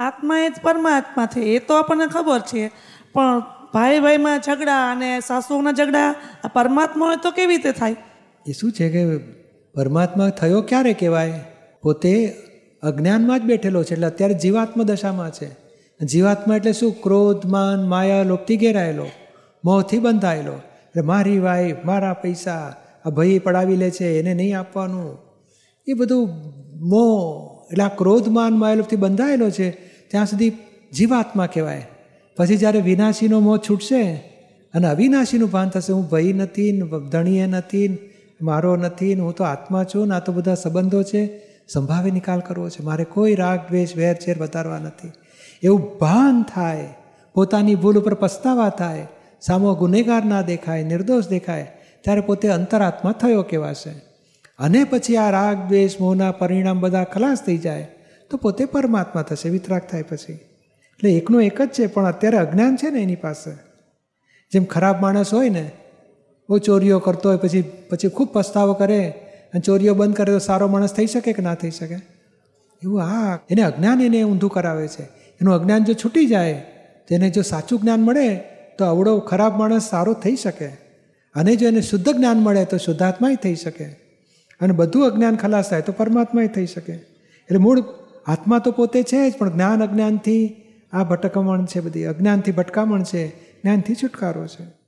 આત્મા એ જ પરમાત્મા છે, એ તો આપણને ખબર છે. પણ ભાઈ ભાઈમાં ઝઘડા અને સાસુઓના ઝઘડા, આ પરમાત્મા તો કેવી રીતે થાય? એ શું છે કે પરમાત્મા થયો ક્યારે કહેવાય? પોતે અજ્ઞાનમાં જ બેઠેલો છે, એટલે અત્યારે જીવાત્મ દશામાં છે. જીવાત્મા એટલે શું? ક્રોધ, માન, માયા લોભથી ઘેરાયેલો મોહથી બંધાયેલો. એટલે મારી વાઈફ મારા પૈસા, આ ભાઈ પડાવી લે છે, એને નહીં આપવાનું. એ બધું મોહ એટલે આ ક્રોધ, માન, માયા લોભથી બંધાયેલો છે. ત્યાં સુધી જીવાત્મા કહેવાય. પછી જ્યારે વિનાશીનો મોહ છૂટશે અને અવિનાશીનું ભાન થશે, હું ભય નથી ધણીએ નથી મારો નથી હું તો આત્મા છું, ને આ તો બધા સંબંધો છે. સંભાવે નિકાલ કરવો છે. મારે કોઈ રાગ, દ્વેષ, વેર, ચેર વધારવા નથી. એવું ભાન થાય. પોતાની ભૂલ ઉપર પસ્તાવા થાય. સામો ગુનેગાર ના દેખાય, નિર્દોષ દેખાય. ત્યારે પોતે અંતરાત્મા થયો કહેવાશે. અને પછી આ રાગ, દ્વેષ, મોહના પરિણામ બધા ખલાસ થઈ જાય. તો પોતે પરમાત્મા થશે, વિતરાગ થાય પછી. એટલે એકનું એક જ છે, પણ અત્યારે અજ્ઞાન છે ને એની પાસે. જેમ ખરાબ માણસ હોય ને બહુ ચોરીઓ કરતો હોય, પછી પછી ખૂબ પસ્તાવો કરે અને ચોરીઓ બંધ કરે તો સારો માણસ થઈ શકે કે ના થઈ શકે? એવું હા એને અજ્ઞાન એને ઊંધું કરાવે છે. એનું અજ્ઞાન જો છૂટી જાય, તો એને જો સાચું જ્ઞાન મળે, તો અવડો ખરાબ માણસ સારો થઈ શકે. અને જો એને શુદ્ધ જ્ઞાન મળે, તો શુદ્ધાત્માય થઈ શકે. અને બધું અજ્ઞાન ખલાસ થાય, તો પરમાત્માય થઈ શકે. એટલે મૂળ આત્મા તો પોતે છે જ, પણ જ્ઞાન અજ્ઞાનથી આ ભટકમણ છે બધી. અજ્ઞાનથી ભટકામણ છે, જ્ઞાનથી છુટકારો છે.